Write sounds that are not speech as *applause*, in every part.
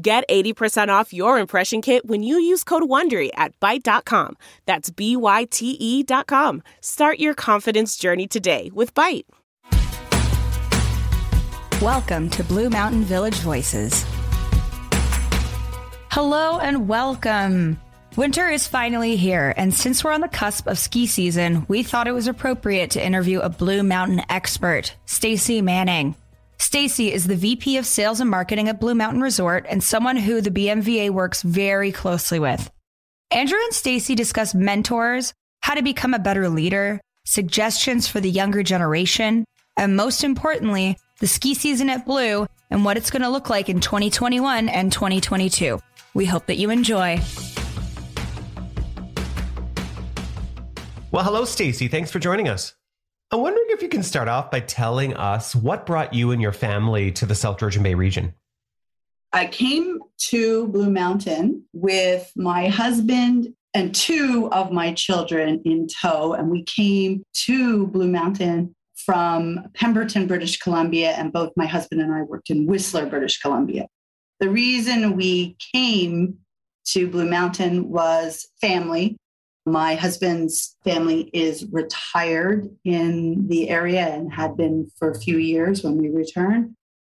Get 80% off your impression kit when you use code WONDERY at Byte.com. That's B-Y-T-E dot com. Start your confidence journey today with Byte. Welcome to Blue Mountain Village Voices. Hello and welcome. Winter is finally here, and since we're on the cusp of ski season, we thought it was appropriate to interview a Blue Mountain expert, Stacy Manning. Stacy is the VP of Sales and Marketing at Blue Mountain Resort and someone who the BMVA works very closely with. Andrew and Stacy discuss mentors, how to become a better leader, suggestions for the younger generation, and most importantly, the ski season at Blue and what it's going to look like in 2021 and 2022. We hope that you enjoy. Well, hello, Stacy. Thanks for joining us. I'm wondering if you can start off by telling us what brought you and your family to the South Georgian Bay region. I came to Blue Mountain with my husband and two of my children in tow, and we came to Blue Mountain from Pemberton, British Columbia, and both my husband and I worked in Whistler, British Columbia. The reason we came to Blue Mountain was family. My husband's family is retired in the area and had been for a few years when we returned.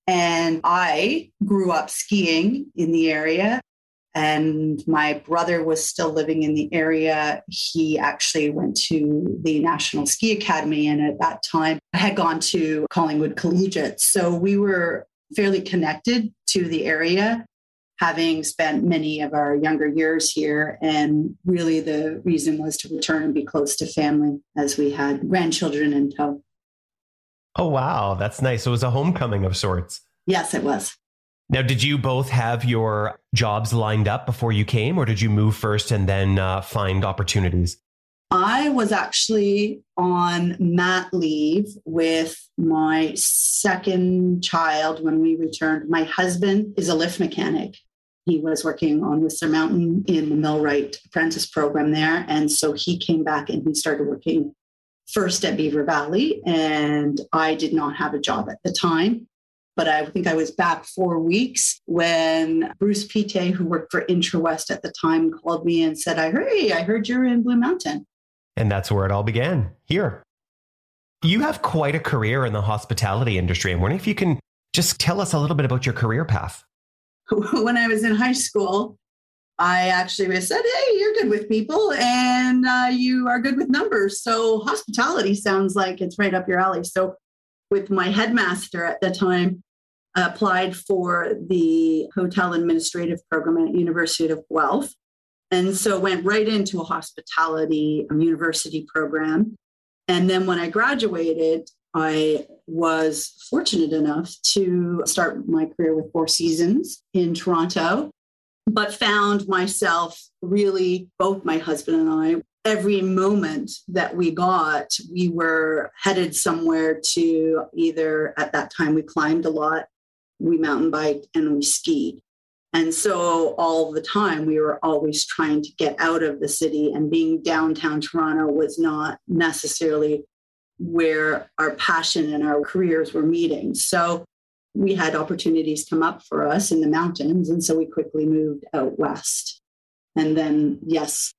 And I grew up skiing in the area. And my brother was still living in the area. He actually went to the National Ski Academy and at that time had gone to Collingwood Collegiate. So we were fairly connected to the area having spent many of our younger years here. And really, the reason was to return and be close to family as we had grandchildren in tow. Oh, wow. That's nice. So it was a homecoming of sorts. Yes, it was. Now, did you both have your jobs lined up before you came, or did you move first and then uh, find opportunities? I was actually on mat leave with my second child when we returned. My husband is a lift mechanic. He was working on Whistler Mountain in the Millwright apprentice program there. And so he came back and he started working first at Beaver Valley. And I did not have a job at the time. But I think I was back four weeks when Bruce Pite, who worked for IntraWest at the time, called me and said, I hey, I heard you're in Blue Mountain. And that's where it all began here. You have quite a career in the hospitality industry. I'm wondering if you can just tell us a little bit about your career path. *laughs* when I was in high school, I actually said, Hey, you're good with people and uh, you are good with numbers. So hospitality sounds like it's right up your alley. So, with my headmaster at the time, I applied for the hotel administrative program at University of Guelph. And so went right into a hospitality university program. And then when I graduated, I was fortunate enough to start my career with Four Seasons in Toronto, but found myself really, both my husband and I, every moment that we got, we were headed somewhere to either at that time we climbed a lot, we mountain biked, and we skied. And so all the time we were always trying to get out of the city, and being downtown Toronto was not necessarily where our passion and our careers were meeting. So we had opportunities come up for us in the mountains. And so we quickly moved out west. And then, yes,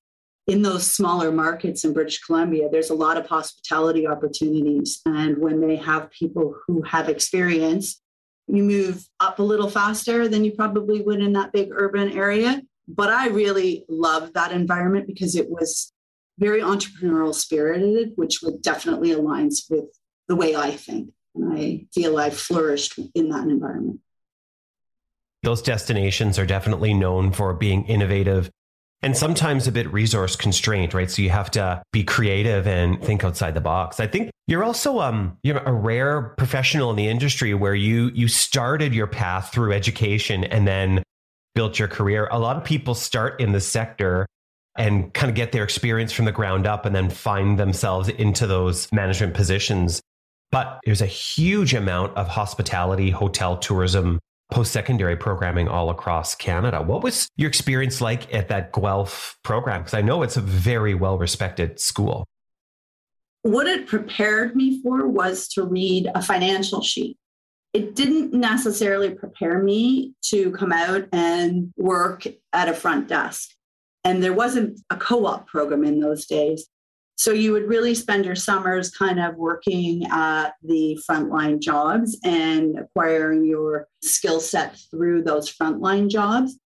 in those smaller markets in British Columbia, there's a lot of hospitality opportunities. And when they have people who have experience, you move up a little faster than you probably would in that big urban area. But I really loved that environment because it was very entrepreneurial spirited, which would definitely aligns with the way I think. And I feel I've flourished in that environment. Those destinations are definitely known for being innovative and sometimes a bit resource constrained, right? So you have to be creative and think outside the box. I think you're also um, you're a rare professional in the industry where you you started your path through education and then built your career. A lot of people start in the sector and kind of get their experience from the ground up and then find themselves into those management positions. But there's a huge amount of hospitality, hotel tourism, post secondary programming all across Canada. What was your experience like at that Guelph program? Because I know it's a very well respected school. What it prepared me for was to read a financial sheet. It didn't necessarily prepare me to come out and work at a front desk. And there wasn't a co op program in those days. So you would really spend your summers kind of working at the frontline jobs and acquiring your skill set through those frontline jobs.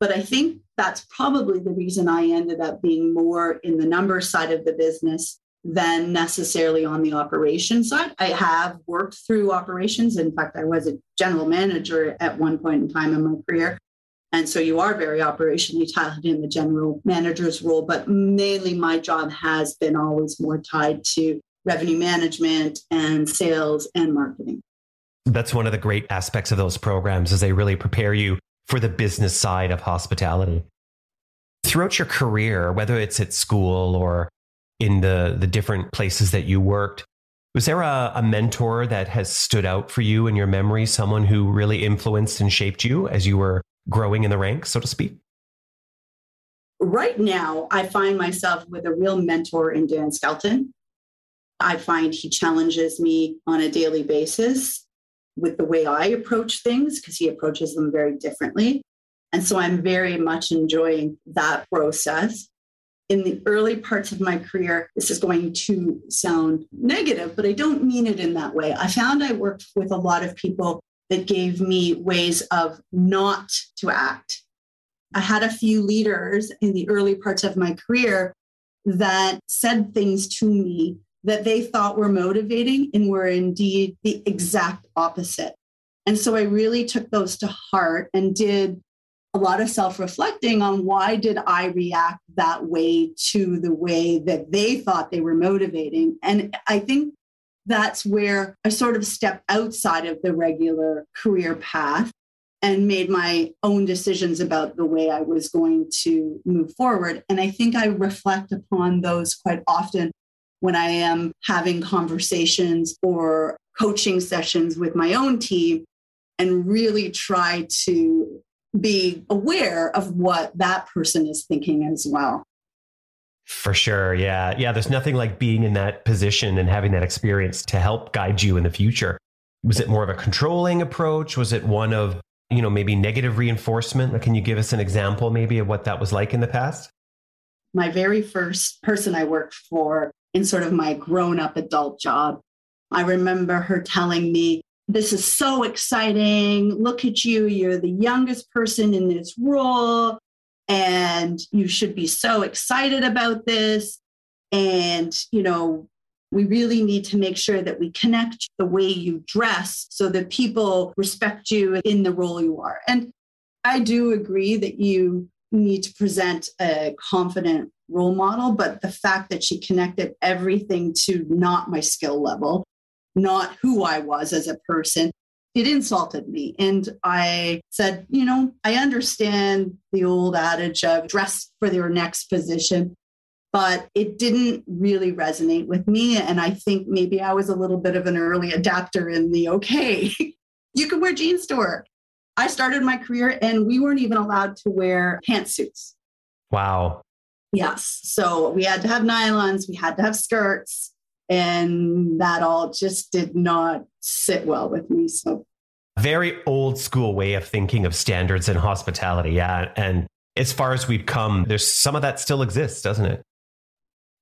But I think that's probably the reason I ended up being more in the number side of the business than necessarily on the operations side. I have worked through operations. In fact, I was a general manager at one point in time in my career. And so you are very operationally tied in the general manager's role, but mainly my job has been always more tied to revenue management and sales and marketing. That's one of the great aspects of those programs is they really prepare you for the business side of hospitality. Throughout your career, whether it's at school or in the, the different places that you worked, was there a, a mentor that has stood out for you in your memory, someone who really influenced and shaped you as you were growing in the ranks, so to speak? Right now, I find myself with a real mentor in Dan Skelton. I find he challenges me on a daily basis with the way I approach things because he approaches them very differently. And so I'm very much enjoying that process. In the early parts of my career, this is going to sound negative, but I don't mean it in that way. I found I worked with a lot of people that gave me ways of not to act. I had a few leaders in the early parts of my career that said things to me that they thought were motivating and were indeed the exact opposite. And so I really took those to heart and did a lot of self-reflecting on why did I react that way to the way that they thought they were motivating. And I think that's where I sort of stepped outside of the regular career path and made my own decisions about the way I was going to move forward. And I think I reflect upon those quite often when I am having conversations or coaching sessions with my own team and really try to be aware of what that person is thinking as well. For sure. Yeah. Yeah. There's nothing like being in that position and having that experience to help guide you in the future. Was it more of a controlling approach? Was it one of, you know, maybe negative reinforcement? Can you give us an example maybe of what that was like in the past? My very first person I worked for in sort of my grown up adult job, I remember her telling me, This is so exciting. Look at you. You're the youngest person in this role and you should be so excited about this and you know we really need to make sure that we connect the way you dress so that people respect you in the role you are and i do agree that you need to present a confident role model but the fact that she connected everything to not my skill level not who i was as a person it insulted me. And I said, you know, I understand the old adage of dress for your next position, but it didn't really resonate with me. And I think maybe I was a little bit of an early adapter in the okay, *laughs* you can wear jeans to work. I started my career and we weren't even allowed to wear pantsuits. Wow. Yes. So we had to have nylons, we had to have skirts and that all just did not sit well with me. So, very old school way of thinking of standards in hospitality. Yeah. And as far as we've come, there's some of that still exists, doesn't it?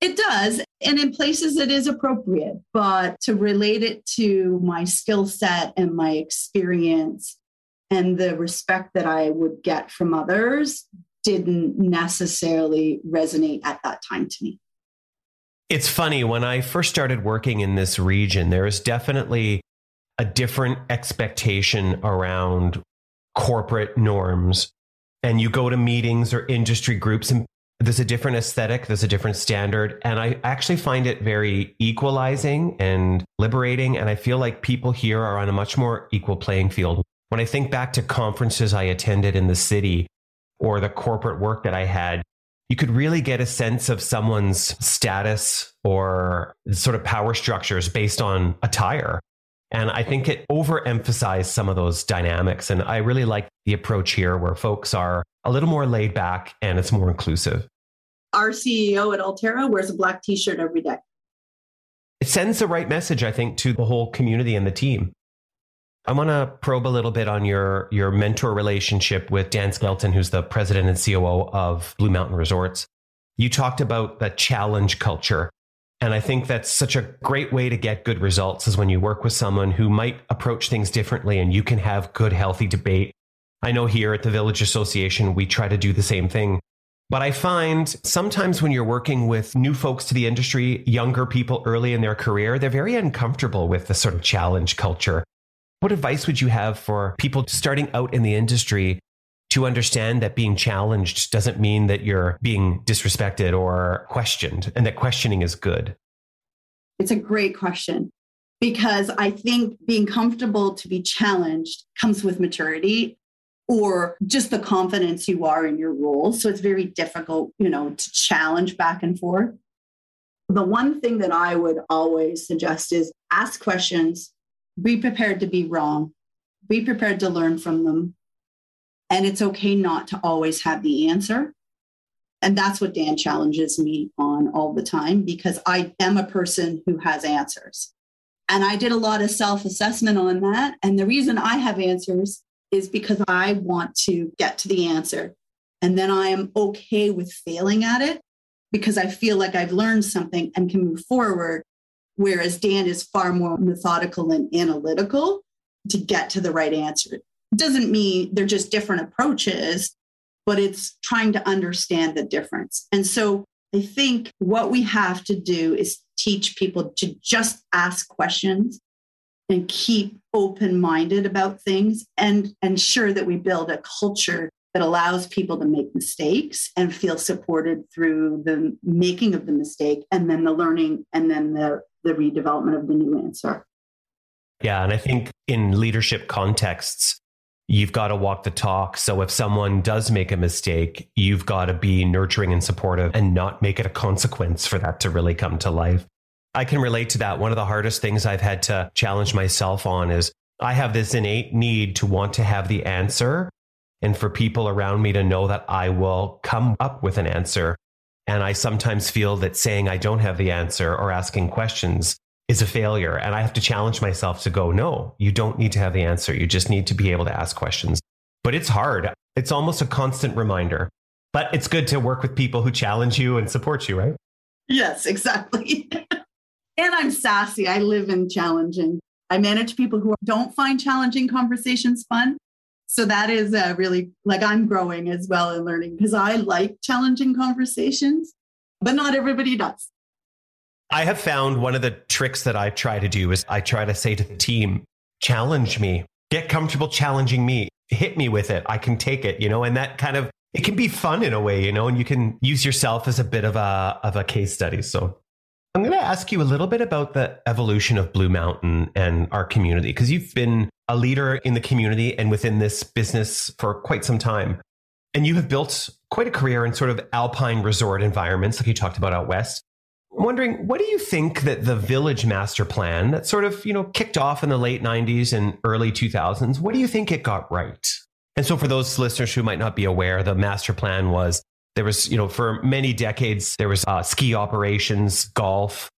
It does. And in places it is appropriate, but to relate it to my skill set and my experience and the respect that I would get from others didn't necessarily resonate at that time to me. It's funny, when I first started working in this region, there is definitely a different expectation around corporate norms. And you go to meetings or industry groups, and there's a different aesthetic, there's a different standard. And I actually find it very equalizing and liberating. And I feel like people here are on a much more equal playing field. When I think back to conferences I attended in the city, or the corporate work that I had, you could really get a sense of someone's status or sort of power structures based on attire. And I think it overemphasized some of those dynamics. And I really like the approach here where folks are a little more laid back and it's more inclusive. Our CEO at Alterra wears a black t shirt every day. It sends the right message, I think, to the whole community and the team. I want to probe a little bit on your your mentor relationship with Dan Skelton, who's the president and COO of Blue Mountain Resorts. You talked about the challenge culture. And I think that's such a great way to get good results is when you work with someone who might approach things differently and you can have good, healthy debate. I know here at the Village Association, we try to do the same thing. But I find sometimes when you're working with new folks to the industry, younger people early in their career, they're very uncomfortable with the sort of challenge culture. What advice would you have for people starting out in the industry to understand that being challenged doesn't mean that you're being disrespected or questioned and that questioning is good? It's a great question because I think being comfortable to be challenged comes with maturity or just the confidence you are in your role. So it's very difficult, you know, to challenge back and forth. The one thing that I would always suggest is ask questions, be prepared to be wrong, be prepared to learn from them. And it's okay not to always have the answer. And that's what Dan challenges me on all the time because I am a person who has answers. And I did a lot of self assessment on that. And the reason I have answers is because I want to get to the answer. And then I am okay with failing at it because I feel like I've learned something and can move forward whereas Dan is far more methodical and analytical to get to the right answer. It doesn't mean they're just different approaches, but it's trying to understand the difference. And so I think what we have to do is teach people to just ask questions and keep open minded about things and ensure that we build a culture that allows people to make mistakes and feel supported through the making of the mistake and then the learning and then the the redevelopment of the new answer. Yeah. And I think in leadership contexts, you've got to walk the talk. So if someone does make a mistake, you've got to be nurturing and supportive and not make it a consequence for that to really come to life. I can relate to that. One of the hardest things I've had to challenge myself on is I have this innate need to want to have the answer and for people around me to know that I will come up with an answer. And I sometimes feel that saying I don't have the answer or asking questions is a failure. And I have to challenge myself to go, no, you don't need to have the answer. You just need to be able to ask questions. But it's hard. It's almost a constant reminder. But it's good to work with people who challenge you and support you, right? Yes, exactly. *laughs* and I'm sassy. I live in challenging. I manage people who don't find challenging conversations fun so that is uh, really like I'm growing as well and learning because I like challenging conversations, but not everybody does. I have found one of the tricks that I try to do is I try to say to the team, challenge me, get comfortable challenging me, hit me with it. I can take it, you know, and that kind of it can be fun in a way, you know, and you can use yourself as a bit of a of a case study. So I'm going to ask you a little bit about the evolution of Blue Mountain and our community because you've been a leader in the community and within this business for quite some time. And you have built quite a career in sort of alpine resort environments, like you talked about out west. I'm wondering, what do you think that the village master plan that sort of, you know, kicked off in the late 90s and early 2000s, what do you think it got right? And so for those listeners who might not be aware, the master plan was there was, you know, for many decades, there was uh, ski operations, golf,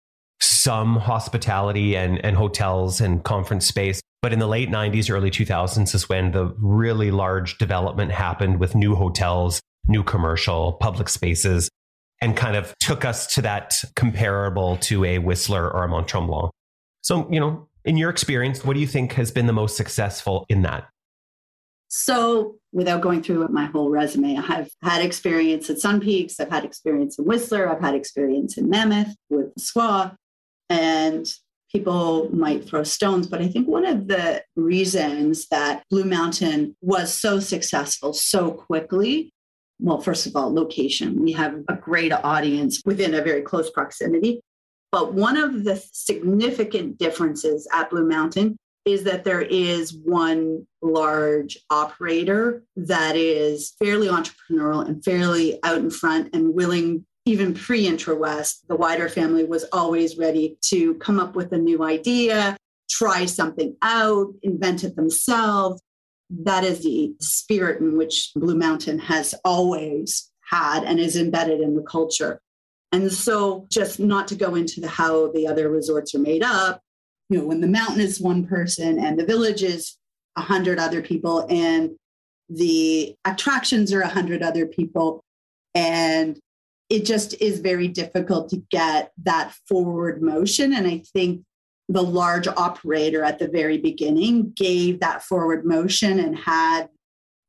some hospitality and, and hotels and conference space. But in the late 90s, early 2000s is when the really large development happened with new hotels, new commercial, public spaces, and kind of took us to that comparable to a Whistler or a Mont Tremblant. So, you know, in your experience, what do you think has been the most successful in that? So, without going through my whole resume, I've had experience at Sun Peaks, I've had experience in Whistler, I've had experience in Mammoth with SWA, and people might throw stones. But I think one of the reasons that Blue Mountain was so successful so quickly well, first of all, location. We have a great audience within a very close proximity. But one of the significant differences at Blue Mountain is that there is one large operator that is fairly entrepreneurial and fairly out in front and willing even pre Intrawest, the Weider family was always ready to come up with a new idea, try something out, invent it themselves. That is the spirit in which Blue Mountain has always had and is embedded in the culture. And so, just not to go into the how the other resorts are made up, you know, when the mountain is one person and the village is a hundred other people and the attractions are a hundred other people, and it just is very difficult to get that forward motion. And I think the large operator at the very beginning gave that forward motion and had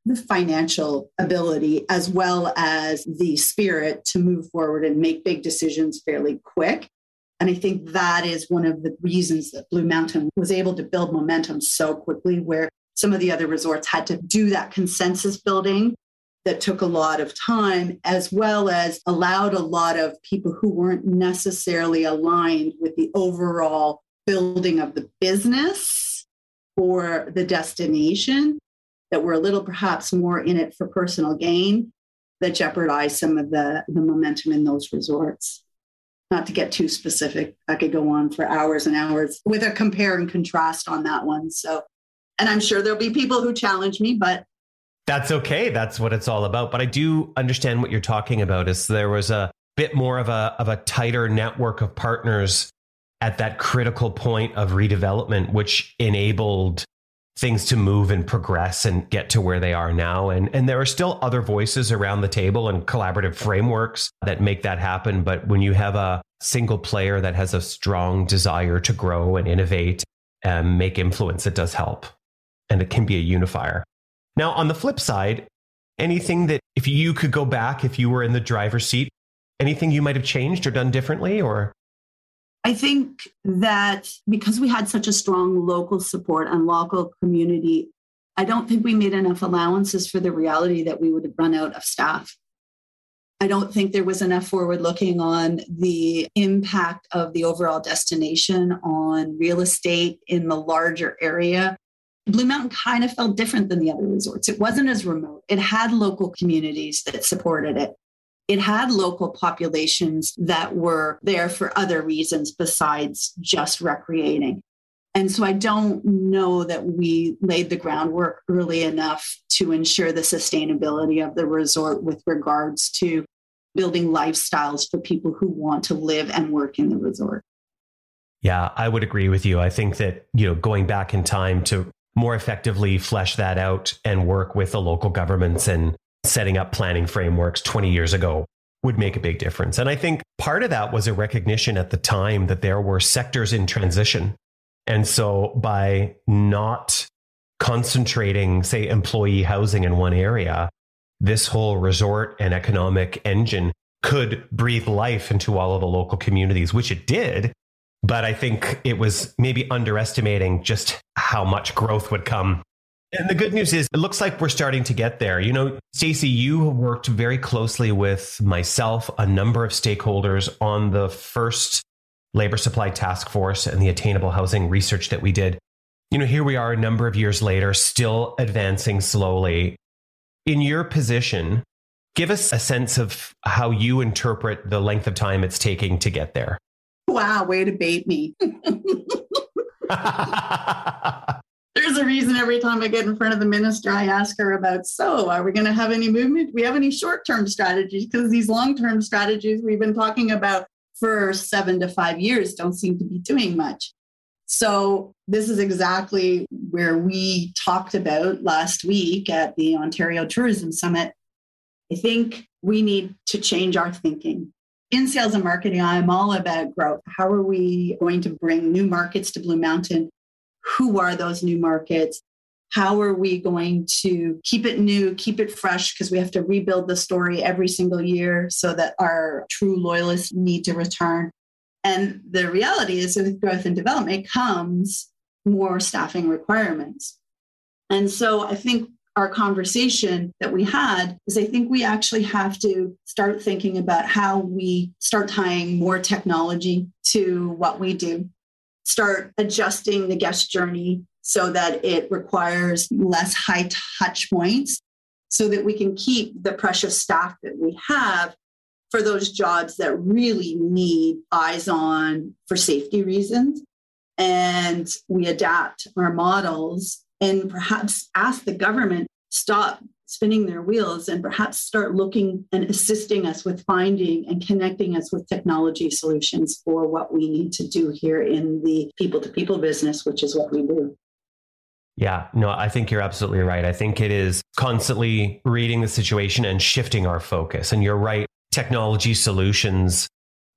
the financial ability as well as the spirit to move forward and make big decisions fairly quick. And I think that is one of the reasons that Blue Mountain was able to build momentum so quickly, where some of the other resorts had to do that consensus building that took a lot of time, as well as allowed a lot of people who weren't necessarily aligned with the overall building of the business or the destination that were a little perhaps more in it for personal gain that jeopardized some of the, the momentum in those resorts. Not to get too specific, I could go on for hours and hours with a compare and contrast on that one. So, and I'm sure there'll be people who challenge me, but that's okay. That's what it's all about. But I do understand what you're talking about. Is there was a bit more of a of a tighter network of partners at that critical point of redevelopment, which enabled things to move and progress and get to where they are now. And, and there are still other voices around the table and collaborative frameworks that make that happen. But when you have a single player that has a strong desire to grow and innovate and make influence, it does help. And it can be a unifier. Now, on the flip side, anything that if you could go back, if you were in the driver's seat, anything you might have changed or done differently or I think that because we had such a strong local support and local community, I don't think we made enough allowances for the reality that we would run out of staff. I don't think there was enough forward looking on the impact of the overall destination on real estate in the larger area. Blue Mountain kind of felt different than the other resorts. It wasn't as remote. It had local communities that supported it it had local populations that were there for other reasons besides just recreating. And so I don't know that we laid the groundwork early enough to ensure the sustainability of the resort with regards to building lifestyles for people who want to live and work in the resort. Yeah, I would agree with you. I think that, you know, going back in time to more effectively flesh that out and work with the local governments and setting up planning frameworks 20 years ago would make a big difference. And I think part of that was a recognition at the time that there were sectors in transition. And so by not concentrating, say, employee housing in one area, this whole resort and economic engine could breathe life into all of the local communities, which it did. But I think it was maybe underestimating just how much growth would come and the good news is, it looks like we're starting to get there. You know, Stacey, you worked very closely with myself, a number of stakeholders on the first labor supply task force and the attainable housing research that we did. You know, here we are a number of years later, still advancing slowly. In your position, give us a sense of how you interpret the length of time it's taking to get there. Wow, way to bait me. *laughs* there's a reason every time I get in front of the minister, I ask her about, so are we going to have any movement? Do we have any short term strategies? Because these long term strategies we've been talking about for seven to five years don't seem to be doing much. So, this is exactly where we talked about last week at the Ontario Tourism Summit. I think we need to change our thinking. In sales and marketing, I'm all about growth. How are we going to bring new markets to Blue Mountain? who are those new markets? How are we going to keep it new, keep it fresh? Because we have to rebuild the story every single year so that our true loyalists need to return. And the reality is, with growth and development comes more staffing requirements. And so I think our conversation that we had is I think we actually have to start thinking about how we start tying more technology to what we do start adjusting the guest journey so that it requires less high touch points so that we can keep the precious staff that we have for those jobs that really need eyes on for safety reasons. And we adapt our models and perhaps ask the government stop spinning their wheels and perhaps start looking and assisting us with finding and connecting us with technology solutions for what we need to do here in the people to people business, which is what we do. Yeah, no, I think you're absolutely right. I think it is constantly reading the situation and shifting our focus. And you're right, technology solutions.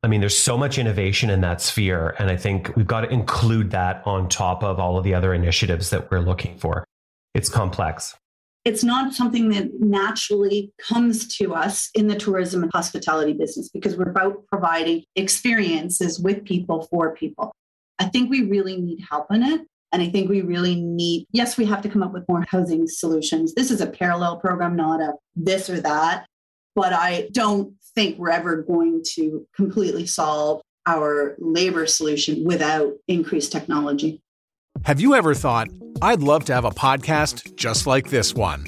I mean, there's so much innovation in that sphere. And I think we've got to include that on top of all of the other initiatives that we're looking for. It's complex it's not something that naturally comes to us in the tourism and hospitality business because we're about providing experiences with people for people. I think we really need help in it. And I think we really need, yes, we have to come up with more housing solutions. This is a parallel program, not a this or that. But I don't think we're ever going to completely solve our labor solution without increased technology. Have you ever thought, I'd love to have a podcast just like this one?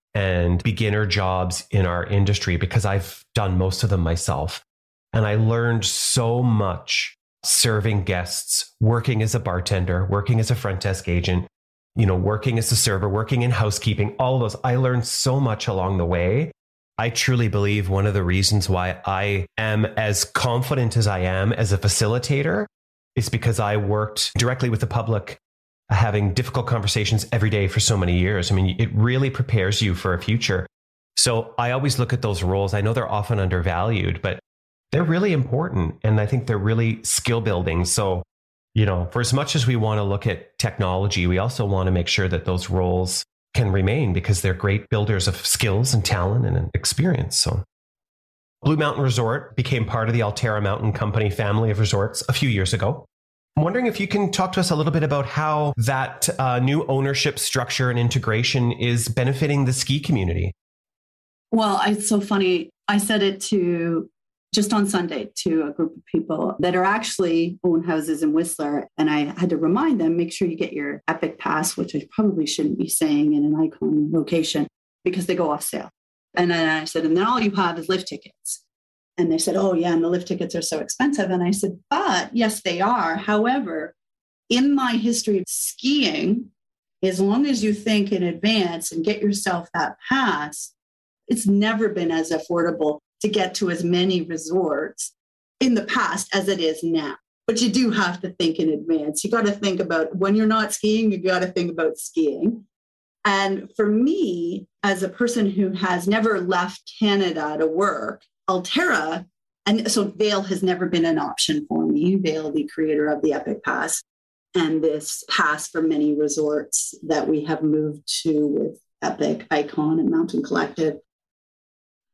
and beginner jobs in our industry because I've done most of them myself. And I learned so much serving guests, working as a bartender, working as a front desk agent, you know, working as a server, working in housekeeping, all of those. I learned so much along the way. I truly believe one of the reasons why I am as confident as I am as a facilitator is because I worked directly with the public having difficult conversations every day for so many years. I mean, it really prepares you for a future. So I always look at those roles. I know they're often undervalued, but they're really important. And I think they're really skill building. So, you know, for as much as we want to look at technology, we also want to make sure that those roles can remain because they're great builders of skills and talent and experience. So, Blue Mountain Resort became part of the Alterra Mountain Company family of resorts a few years ago. I'm wondering if you can talk to us a little bit about how that uh, new ownership structure and integration is benefiting the ski community. Well, it's so funny. I said it to just on Sunday to a group of people that are actually own houses in Whistler. And I had to remind them make sure you get your Epic Pass, which I probably shouldn't be saying in an icon location because they go off sale. And then I said, and then all you have is lift tickets. And they said, oh, yeah, and the lift tickets are so expensive. And I said, but yes, they are. However, in my history of skiing, as long as you think in advance and get yourself that pass, it's never been as affordable to get to as many resorts in the past as it is now. But you do have to think in advance. You got to think about when you're not skiing, you got to think about skiing. And for me, as a person who has never left Canada to work, Alterra, and so Vail has never been an option for me. Vail, the creator of the Epic Pass, and this pass for many resorts that we have moved to with Epic, Icon, and Mountain Collective.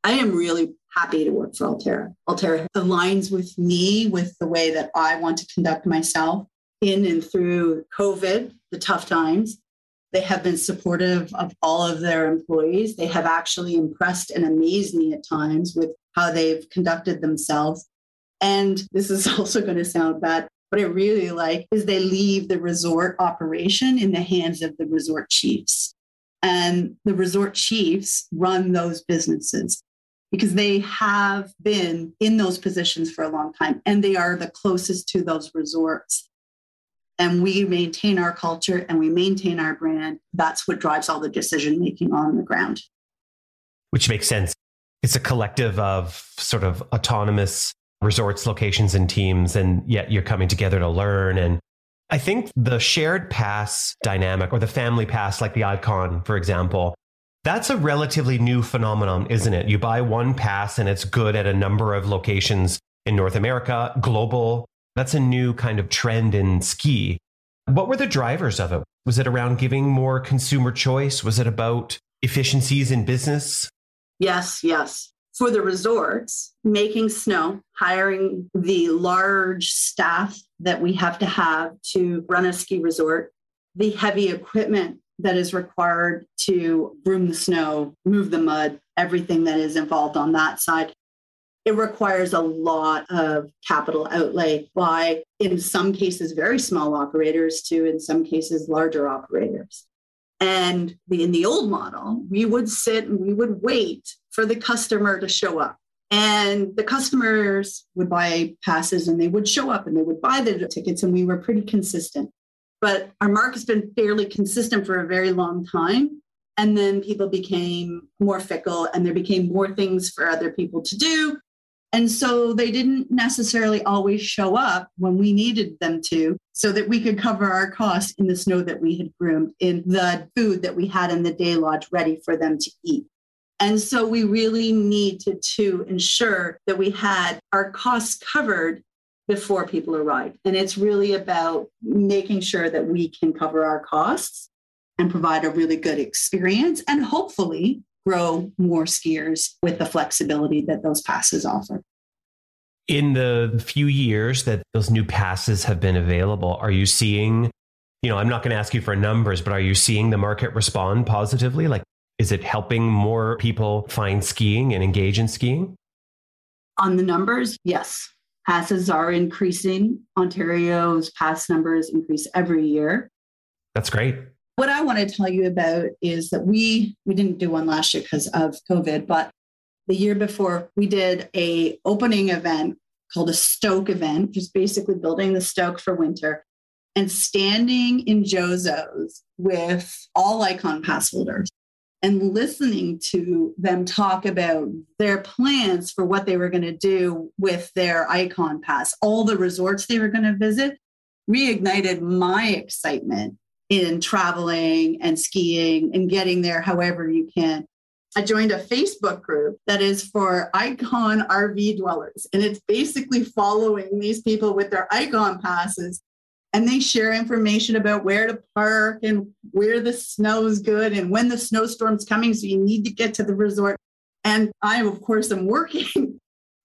I am really happy to work for Alterra. Alterra aligns with me with the way that I want to conduct myself in and through COVID, the tough times. They have been supportive of all of their employees. They have actually impressed and amazed me at times with how they've conducted themselves. And this is *laughs* also going to sound bad. What I really like is they leave the resort operation in the hands of the resort chiefs. And the resort chiefs run those businesses because they have been in those positions for a long time and they are the closest to those resorts. And we maintain our culture and we maintain our brand. That's what drives all the decision making on the ground. Which makes sense it's a collective of sort of autonomous resorts, locations, and teams, and yet you're coming together to learn. And I think the shared pass dynamic or the family pass, like the icon, for example, that's a relatively new phenomenon, isn't it? You buy one pass and it's good at a number of locations in North America, global. That's a new kind of trend in ski. What were the drivers of it? Was it around giving more consumer choice? Was it about efficiencies in business? Yes, yes. For the resorts, making snow, hiring the large staff that we have to have to run a ski resort, the heavy equipment that is required to broom the snow, move the mud, everything that is involved on that side. It requires a lot of capital outlay by, in some cases, very small operators to, in some cases, larger operators. And in the old model, we would sit and we would wait for the customer to show up. And the customers would buy passes and they would show up and they would buy the tickets, and we were pretty consistent. But our mark has been fairly consistent for a very long time. And then people became more fickle and there became more things for other people to do. And so they didn't necessarily always show up when we needed them to so that we could cover our costs in the snow that we had groomed, in the food that we had in the day lodge ready for them to eat. And so we really needed to ensure that we had our costs covered before people arrived. And it's really about making sure that we can cover our costs and provide a really good experience and hopefully grow more skiers with the flexibility that those passes offer. In the few years that those new passes have been available, are you seeing, you know, I'm not going to ask you for numbers, but are you seeing the market respond positively? Like, is it helping more people find skiing and engage in skiing? On the numbers, yes. Passes are increasing. Ontario's pass numbers increase every year. That's great. What I want to tell you about is that we we didn't do one last year because of COVID, but the year before we did a opening event called a Stoke event, just basically building the Stoke for winter and standing in Jozo's with all icon pass holders and listening to them talk about their plans for what they were going to do with their icon pass, all the resorts they were going to visit, reignited my excitement in traveling and skiing and getting there however you can. I joined a Facebook group that is for icon RV dwellers, and it's basically following these people with their icon passes. And they share information about where to park and where the snow is good and when the snowstorm's coming. So you need to get to the resort. And I, of course, am working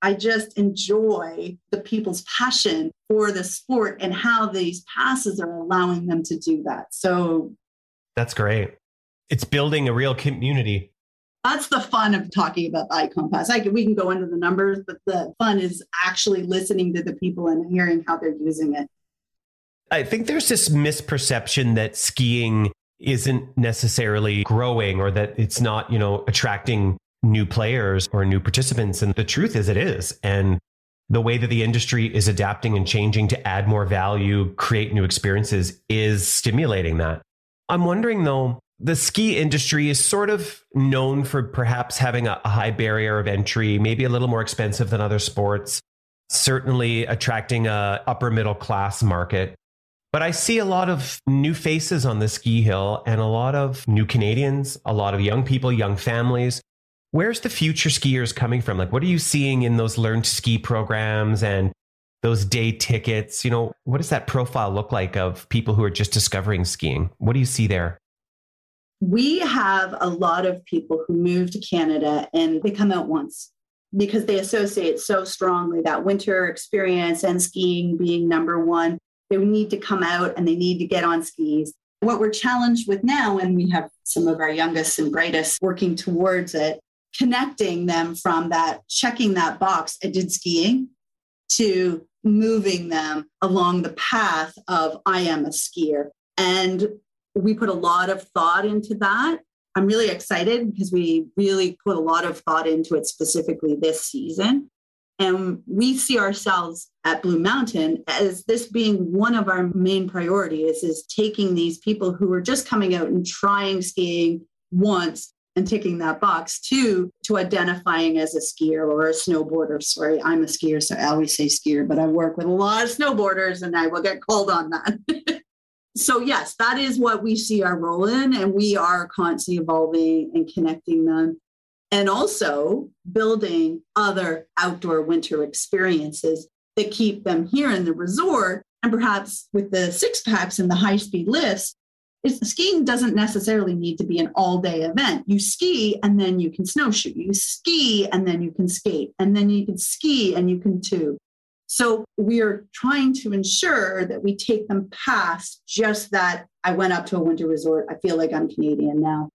I just enjoy the people's passion for the sport and how these passes are allowing them to do that. So that's great. It's building a real community. That's the fun of talking about the Icon Pass. I can, we can go into the numbers, but the fun is actually listening to the people and hearing how they're using it. I think there's this misperception that skiing isn't necessarily growing or that it's not, you know, attracting new players or new participants. And the truth is, it is. And the way that the industry is adapting and changing to add more value, create new experiences is stimulating that. I'm wondering though, the ski industry is sort of known for perhaps having a, high barrier of entry, maybe a little more expensive than other sports, certainly attracting a upper middle class market. But I see a lot of new faces on the ski hill and a lot of new Canadians, a lot of young people, young families where's the future skiers coming from? Like, what are you seeing in those learned ski programs and those day tickets? You know, what does that profile look like of people who are just discovering skiing? What do you see there? We have a lot of people who move to Canada and they come out once because they associate so strongly that winter experience and skiing being number one. They need to come out and they need to get on skis. What we're challenged with now, and we have some of our youngest and brightest working towards it, connecting them from that, checking that box, I did skiing, to moving them along the path of I am a skier. And we put a lot of thought into that. I'm really excited because we really put a lot of thought into it specifically this season. And we see ourselves at Blue Mountain as this being one of our main priorities is taking these people who are just coming out and trying skiing once and ticking that box two to identifying as a skier or a snowboarder. Sorry i'm a skier so i always say skier but i work with a lot of snowboarders and i will get called on that. *laughs* So yes that is what we see our role in and we are constantly evolving and connecting them. And also building other outdoor winter experiences that keep them here in the resort and perhaps with the six packs and the high speed lifts Skiing doesn't necessarily need to be an all day event. You ski and then you can snowshoe. You ski and then you can skate. And then you can ski and you can tube. So we are trying to ensure that we take them past just that I went up to a winter resort. I feel like I'm Canadian now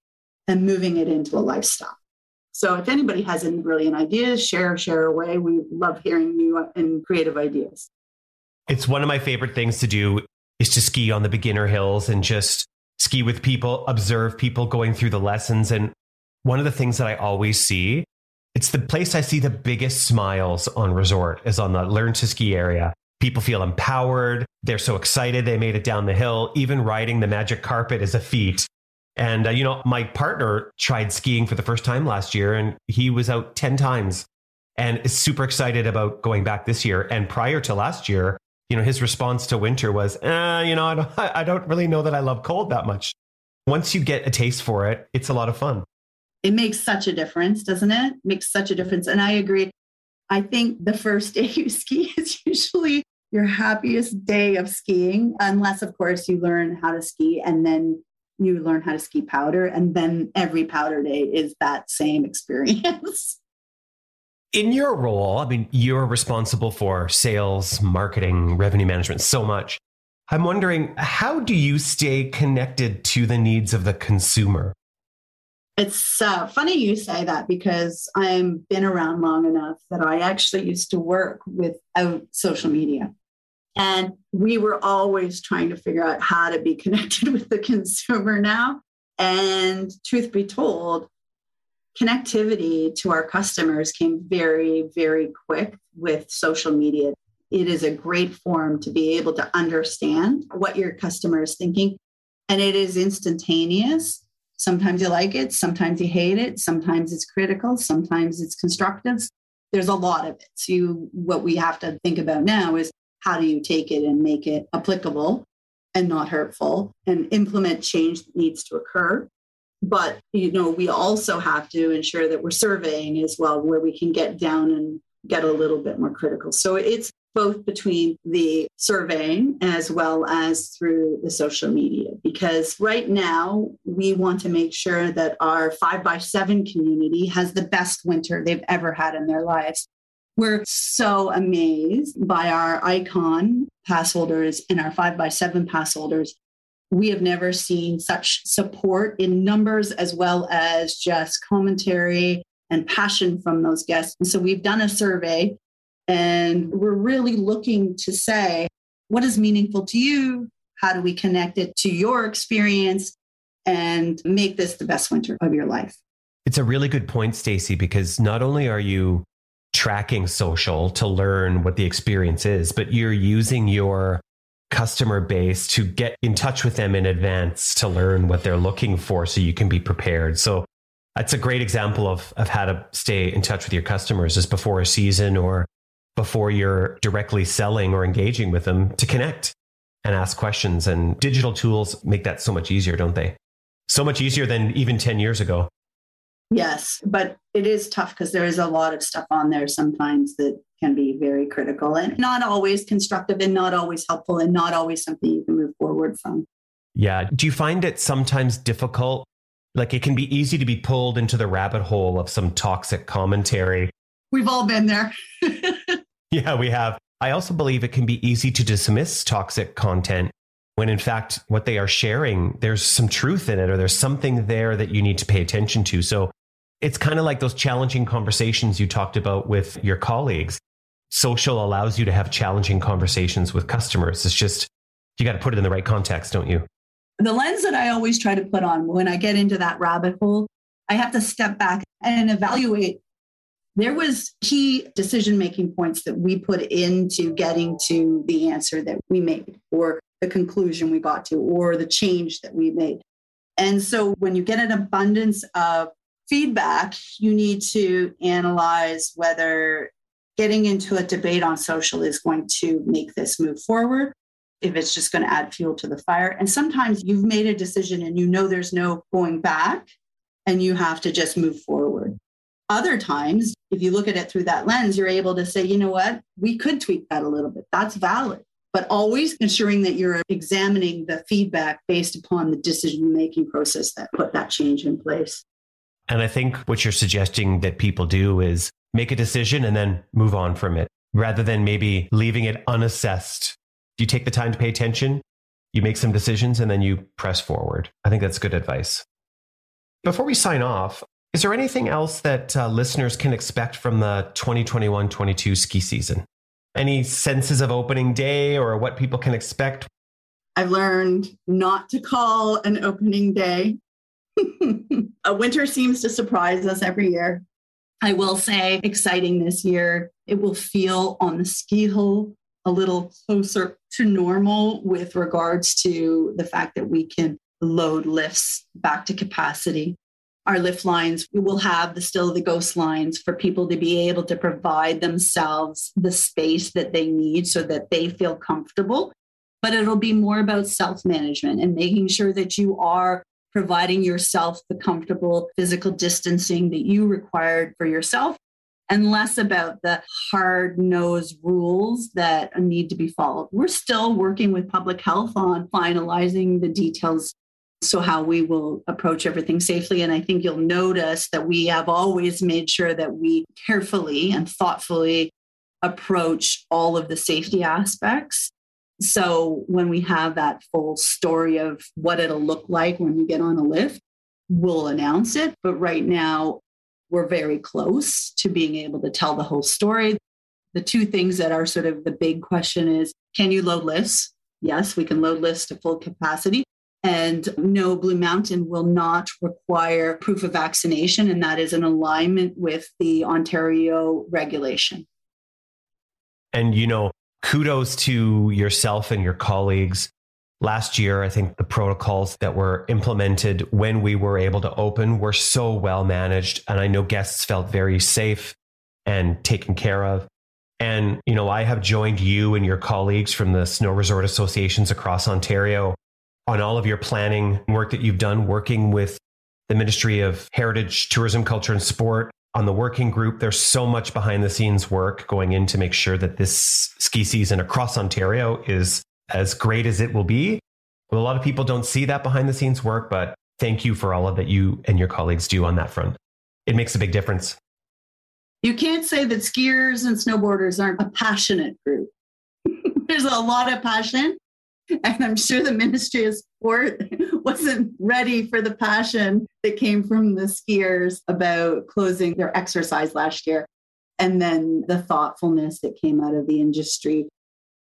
and moving it into a lifestyle. So if anybody has any brilliant ideas, share, share away. We love hearing new and creative ideas. It's one of my favorite things to do is to ski on the beginner hills and just ski with people, observe people going through the lessons. And one of the things that I always see, it's the place I see the biggest smiles on resort is on the learn to ski area. People feel empowered. They're so excited they made it down the hill. Even riding the magic carpet is a feat. And, uh, you know, my partner tried skiing for the first time last year and he was out 10 times and is super excited about going back this year. And prior to last year, you know, his response to winter was, eh, you know, I don't, *laughs* I don't really know that I love cold that much. Once you get a taste for it, it's a lot of fun. It makes such a difference, doesn't it? it makes such a difference. And I agree. I think the first *laughs* day you ski is usually your happiest day of skiing, unless, of course, you learn how to ski and then you learn how to ski powder and then every powder day is that same *laughs* experience in your role i mean you're responsible for sales marketing revenue management so much. I'm wondering how do you stay connected to the needs of the consumer? It's uh, funny you say that because i've been around long enough that i actually used to work without social media. And we were always trying to figure out how to be *laughs* connected with the consumer now. And truth be told, connectivity to our customers came very, very quick with social media. It is a great form to be able to understand what your customer is thinking. And it is instantaneous. Sometimes you like it, sometimes you hate it, sometimes it's critical, sometimes it's constructive. There's a lot of it. So, you, what we have to think about now is how do you take it and make it applicable and not hurtful and implement change that needs to occur but you know we also have to ensure that we're surveying as well where we can get down and get a little bit more critical so it's both between the surveying as well as through the social media because right now we want to make sure that our 5 by 7 community has the best winter they've ever had in their lives we're so amazed by our Ikon pass holders and our five by seven pass holders. We have never seen such support in numbers as well as just commentary and passion from those guests. And so we've done a survey and we're really looking to say, what is meaningful to you? How do we connect it to your experience and make this the best winter of your life? It's a really good point, Stacy, because not only are you tracking social to learn what the experience is, but you're using your customer base to get in touch with them in advance to learn what they're looking for so you can be prepared. So that's a great example of, of how to stay in touch with your customers is before a season or before you're directly selling or engaging with them to connect and ask questions. And digital tools make that so much easier, don't they? So much easier than even 10 years ago. Yes, but it is tough because there is a lot of stuff on there sometimes that can be very critical and not always constructive and not always helpful and not always something you can move forward from. Yeah. Do you find it sometimes difficult? Like it can be easy to be pulled into the rabbit hole of some toxic commentary. We've all been there. *laughs* yeah, we have. I also believe it can be easy to dismiss toxic content when in fact what they are sharing there's some truth in it or there's something there that you need to pay attention to so it's kind of like those challenging conversations you talked about with your colleagues. Social allows you to have challenging conversations with customers. It's just, you got to put it in the right context, don't you? The lens that I always try to put on when I get into that rabbit hole, I have to step back and evaluate. There was key decision making points that we put into getting to the answer that we made or the conclusion we got to or the change that we made. And so when you get an abundance of feedback, you need to analyze whether getting into a debate on social is going to make this move forward, if it's just going to add fuel to the fire. And sometimes you've made a decision and you know there's no going back and you have to just move forward. Other times, if you look at it through that lens, you're able to say, you know what, we could tweak that a little bit. That's valid. but always ensuring that you're examining the feedback based upon the decision making process that put that change in place. And I think what you're suggesting that people do is make a decision and then move on from it rather than maybe leaving it unassessed. You take the time to pay attention, you make some decisions, and then you press forward. I think that's good advice. Before we sign off, is there anything else that uh, listeners can expect from the 2021 22 ski season? Any senses of opening day or what people can expect? I've learned not to call an opening day. *laughs* a winter seems to surprise us every year. I will say, exciting this year. It will feel on the ski hill a little closer to normal with regards to the fact that we can load lifts back to capacity. Our lift lines, we will have the still the ghost lines for people to be able to provide themselves the space that they need so that they feel comfortable. But it'll be more about self management and making sure that you are providing yourself the comfortable physical distancing that you required for yourself and less about the hard nosed rules that need to be followed. We're still working with public health on finalizing the details. So, how we will approach everything safely. And I think you'll notice that we have always made sure that we carefully and thoughtfully approach all of the safety aspects so when we have that full story of what it'll look like when you get on a lift, we'll announce it. But right now, we're very close to being able to tell the whole story. The two things that are sort of the big question is can you load lifts? Yes, we can load lifts to full capacity. And no, Blue Mountain will not require proof of vaccination, and that is in alignment with the Ontario regulation. And, you know, kudos to yourself and your colleagues. Last year, I think the protocols that were implemented when we were able to open were so well managed. And I know guests felt very safe and taken care of. And, you know, I have joined you and your colleagues from the snow resort associations across Ontario on all of your planning work that you've done working with the Ministry of Heritage, Tourism, Culture, and Sport on the working group. There's so much behind the scenes work going in to make sure that this ski season across Ontario is as great as it will be. Well, a lot of people don't see that behind the scenes work, but thank you for all of that you and your colleagues do on that front. It makes a big difference. You can't say that skiers and snowboarders aren't a passionate group. *laughs* There's a lot of passion. *laughs* And I'm sure the Ministry of Sport *laughs* wasn't ready for the passion that came from the skiers about closing their exercise last year. And then the thoughtfulness that came out of the industry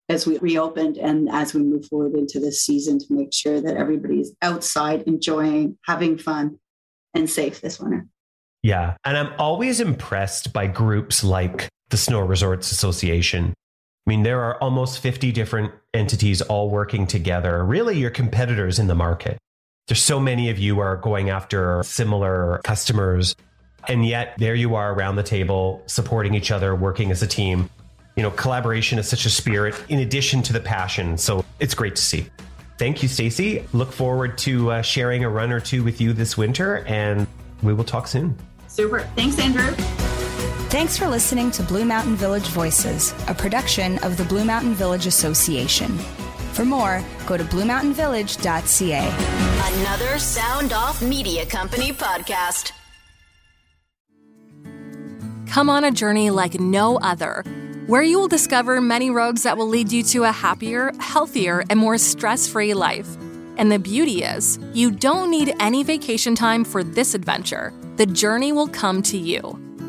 as we reopened and as we move forward into this season to make sure that everybody's outside enjoying, having fun, and safe this winter. Yeah. And I'm always impressed by groups like the Snow Resorts Association. I mean, there are almost 50 different entities all working together, really, your competitors in the market. There's so many of you are going after similar customers. And yet there you are around the table, supporting each other, working as a team. You know, collaboration is such a spirit in addition to the passion. So it's great to see. Thank you, Stacy. Look forward to uh, sharing a run or two with you this winter, and we will talk soon. Super. Thanks, Andrew. Thanks for listening to Blue Mountain Village Voices, a production of the Blue Mountain Village Association. For more, go to bluemountainvillage.ca. Another Sound Off Media Company podcast. Come on a journey like no other, where you will discover many roads that will lead you to a happier, healthier, and more stress free life. And the beauty is, you don't need any vacation time for this adventure. The journey will come to you.